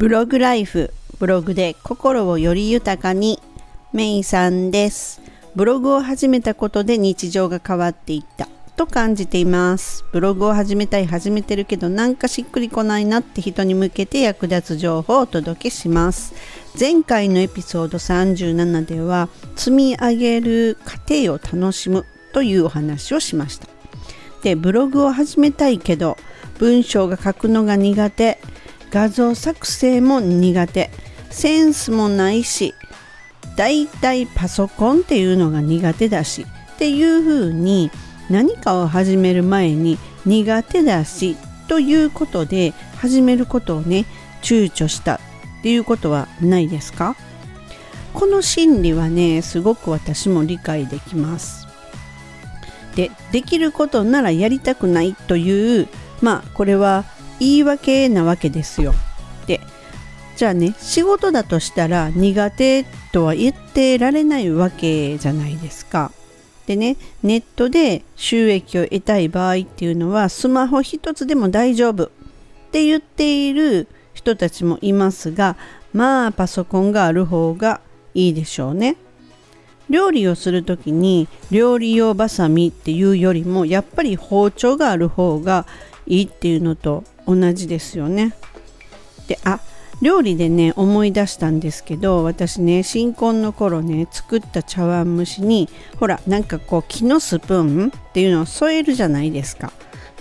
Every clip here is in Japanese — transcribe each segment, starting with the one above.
ブログライフブログで心をより豊かにメイさんです。ブログを始めたことで日常が変わっていった。と感じています。ブログを始めたい始めてるけどなんかしっくりこないなって人に向けて役立つ情報をお届けします。前回のエピソード37では積み上げる過程を楽しむというお話をしました。でブログを始めたいけど文章が書くのが苦手画像作成も苦手。センスもないしだいたいパソコンっていうのが苦手だしっていうふうに何かを始める前に苦手だしということで始めることをね躊躇した。っていうことはないですか？この心理はねすごく私も理解できます。でできることならやりたくないというまあこれは言い訳なわけですよ。でじゃあね仕事だとしたら苦手とは言ってられないわけじゃないですか。でねネットで収益を得たい場合っていうのはスマホ一つでも大丈夫って言っている人たちもいますがまあパソコンがある方がいいでしょうね。料理をする時に料理用バサミっていうよりもやっぱり包丁がある方がいいっていうのと同じですよね。であ料理でね思い出したんですけど私ね新婚の頃ね作った茶碗蒸しにほらなんかこう木のスプーンっていうのを添えるじゃないですか。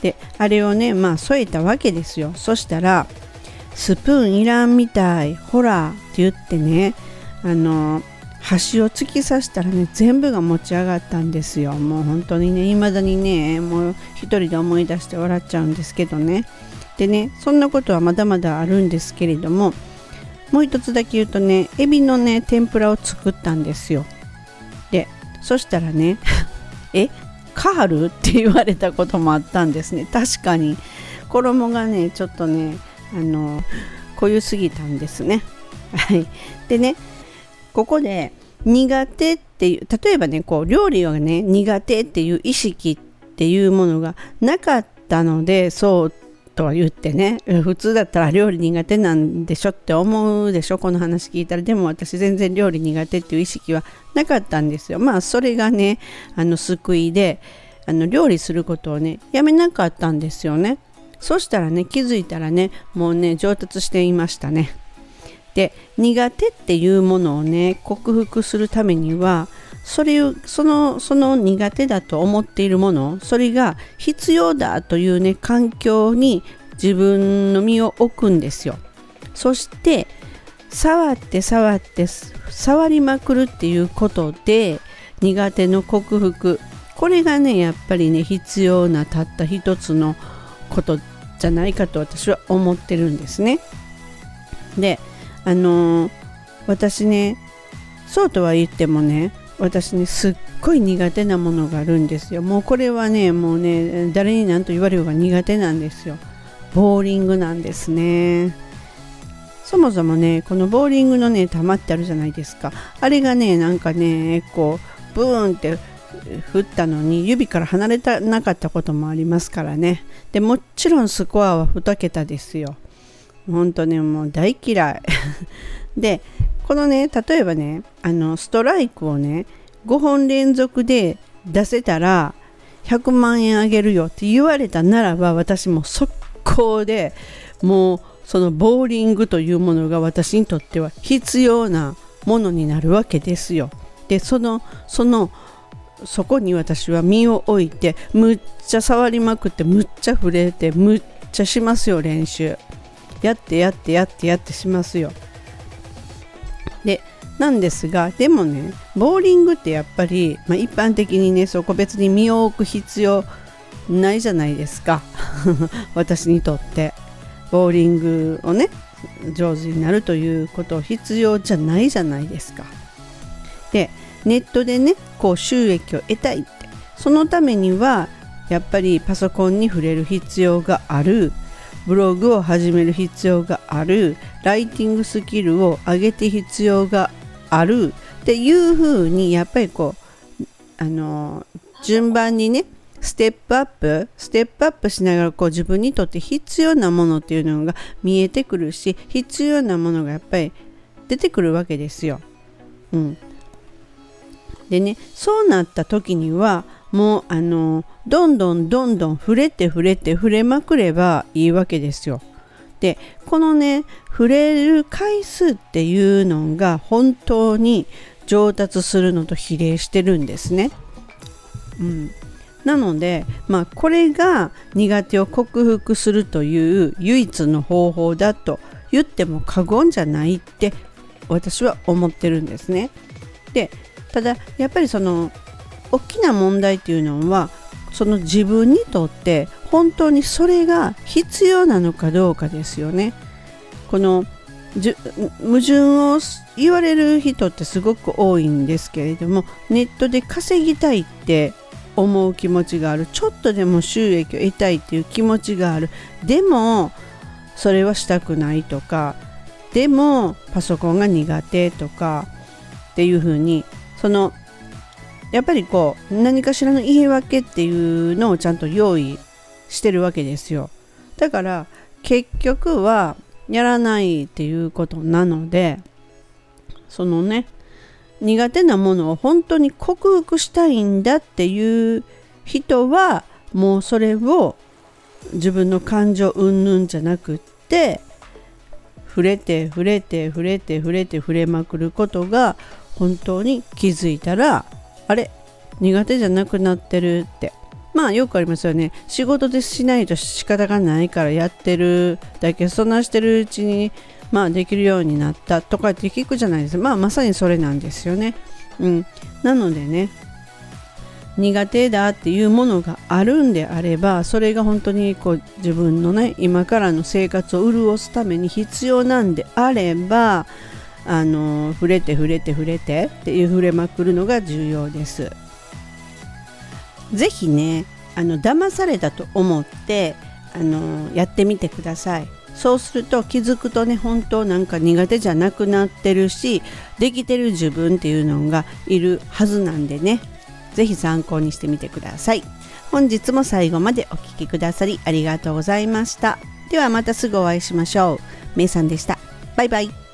であれをねまあ添えたわけですよ。そしたらスプーンいらんみたいほらって言ってねあの端を突き刺したらね全部が持ち上がったんですよもう本当にね未だにねもう一人で思い出して笑っちゃうんですけどねでねそんなことはまだまだあるんですけれどももう一つだけ言うとねエビのね天ぷらを作ったんですよ。でそしたらね えカールって言われたこともあったんですね。確かに。衣がねちょっとねあの濃ゆすぎたんですね。はい。でねここで苦手っていう例えばねこう料理はね苦手っていう意識っていうものがなかったのでそうとは言ってね普通だったら料理苦手なんでしょって思うでしょこの話聞いたら。でも私全然料理苦手っていう意識はなかったんですよ。まあそれがねあの救いであの料理することをねやめなかったんですよね。そしたらね気づいたらねもうね上達していましたね。で苦手っていうものをね克服するためにはそれをそのその苦手だと思っているものそれが必要だというね環境に自分の身を置くんですよ。そして触って触って触りまくるっていうことで苦手の克服。これがねやっぱりね必要なたった一つのことじゃないかと私は思ってるんですね。であのー、私ねそうとは言ってもね私ねすっごい苦手なものがあるんですよ。もうこれはねもうね誰に何と言われようが苦手なんですよ。ボーリングなんですね。そもそもねこのボーリングのね玉ってあるじゃないですか。あれがねなんかねこうブーンって振ったのに指から離れたなかったこともありますからね。でもちろんスコアは2桁ですよ。本当ねもう大嫌い。でこのね例えばねあのストライクをね5本連続で出せたら100万円あげるよって言われたならば私も速攻でもうそのボーリングというものが私にとっては必要なものになるわけですよ。でそのそのそこに私は身を置いてむっちゃ触りまくってむっちゃ触れてむっちゃしますよ練習。やってやってやってやってしますよ。でなんですがでもねボーリングってやっぱり、まあ、一般的にねそこ別に身を置く必要ないじゃないですか。私にとって。ボーリングをね上手になるということ必要じゃないじゃないですか。でネットでねこう収益を得たいって。そのためにはやっぱりパソコンに触れる必要がある。ブログを始める必要があるライティングスキルを上げて必要があるっていうふうにやっぱりこうあの順番にねステップアップステップアップしながらこう自分にとって必要なものっていうのが見えてくるし必要なものがやっぱり出てくるわけですよ。うん、でねそうなった時にはもうあのどんどんどんどん触れて触れて触れまくればいいわけですよ。でこのね触れる回数っていうのが本当に上達するのと比例してるんですね。うん、なので、まあ、これが苦手を克服するという唯一の方法だと言っても過言じゃないって私は思ってるんですね。でただやっぱりその大きな問題っていうのはその自分にとって本当にそれが必要なのかどうかですよね。この矛盾を言われる人ってすごく多いんですけれどもネットで稼ぎたいって思う気持ちがあるちょっとでも収益を得たいっていう気持ちがあるでもそれはしたくないとかでもパソコンが苦手とかっていうふうにそのやっぱりこう何かしらの言い訳っていうのをちゃんと用意してるわけですよ。だから結局はやらないっていうことなのでそのね苦手なものを本当に克服したいんだっていう人はもうそれを自分の感情うんぬんじゃなくって触れて触れて触れて触れて触れまくることが本当に気づいたらあれ苦手じゃなくなってるって。まあよくありますよね。仕事でしないと仕方がないからやってるだけそんなしてるうちにまあできるようになったとかって聞くじゃないです。かまあまさにそれなんですよね。うん。なのでね苦手だっていうものがあるんであればそれが本当にこう自分のね今からの生活を潤すために必要なんであればあの触れて触れて触れてっていう触れまくるのが重要です。ぜひねあの騙されたと思ってあのやってみてください。そうすると気づくとね本当なんか苦手じゃなくなってるしできてる自分っていうのがいるはずなんでね是非参考にしてみてください。本日も最後までお聴きくださりありがとうございました。ではまたすぐお会いしましょう。めいさんでした。バイバイ。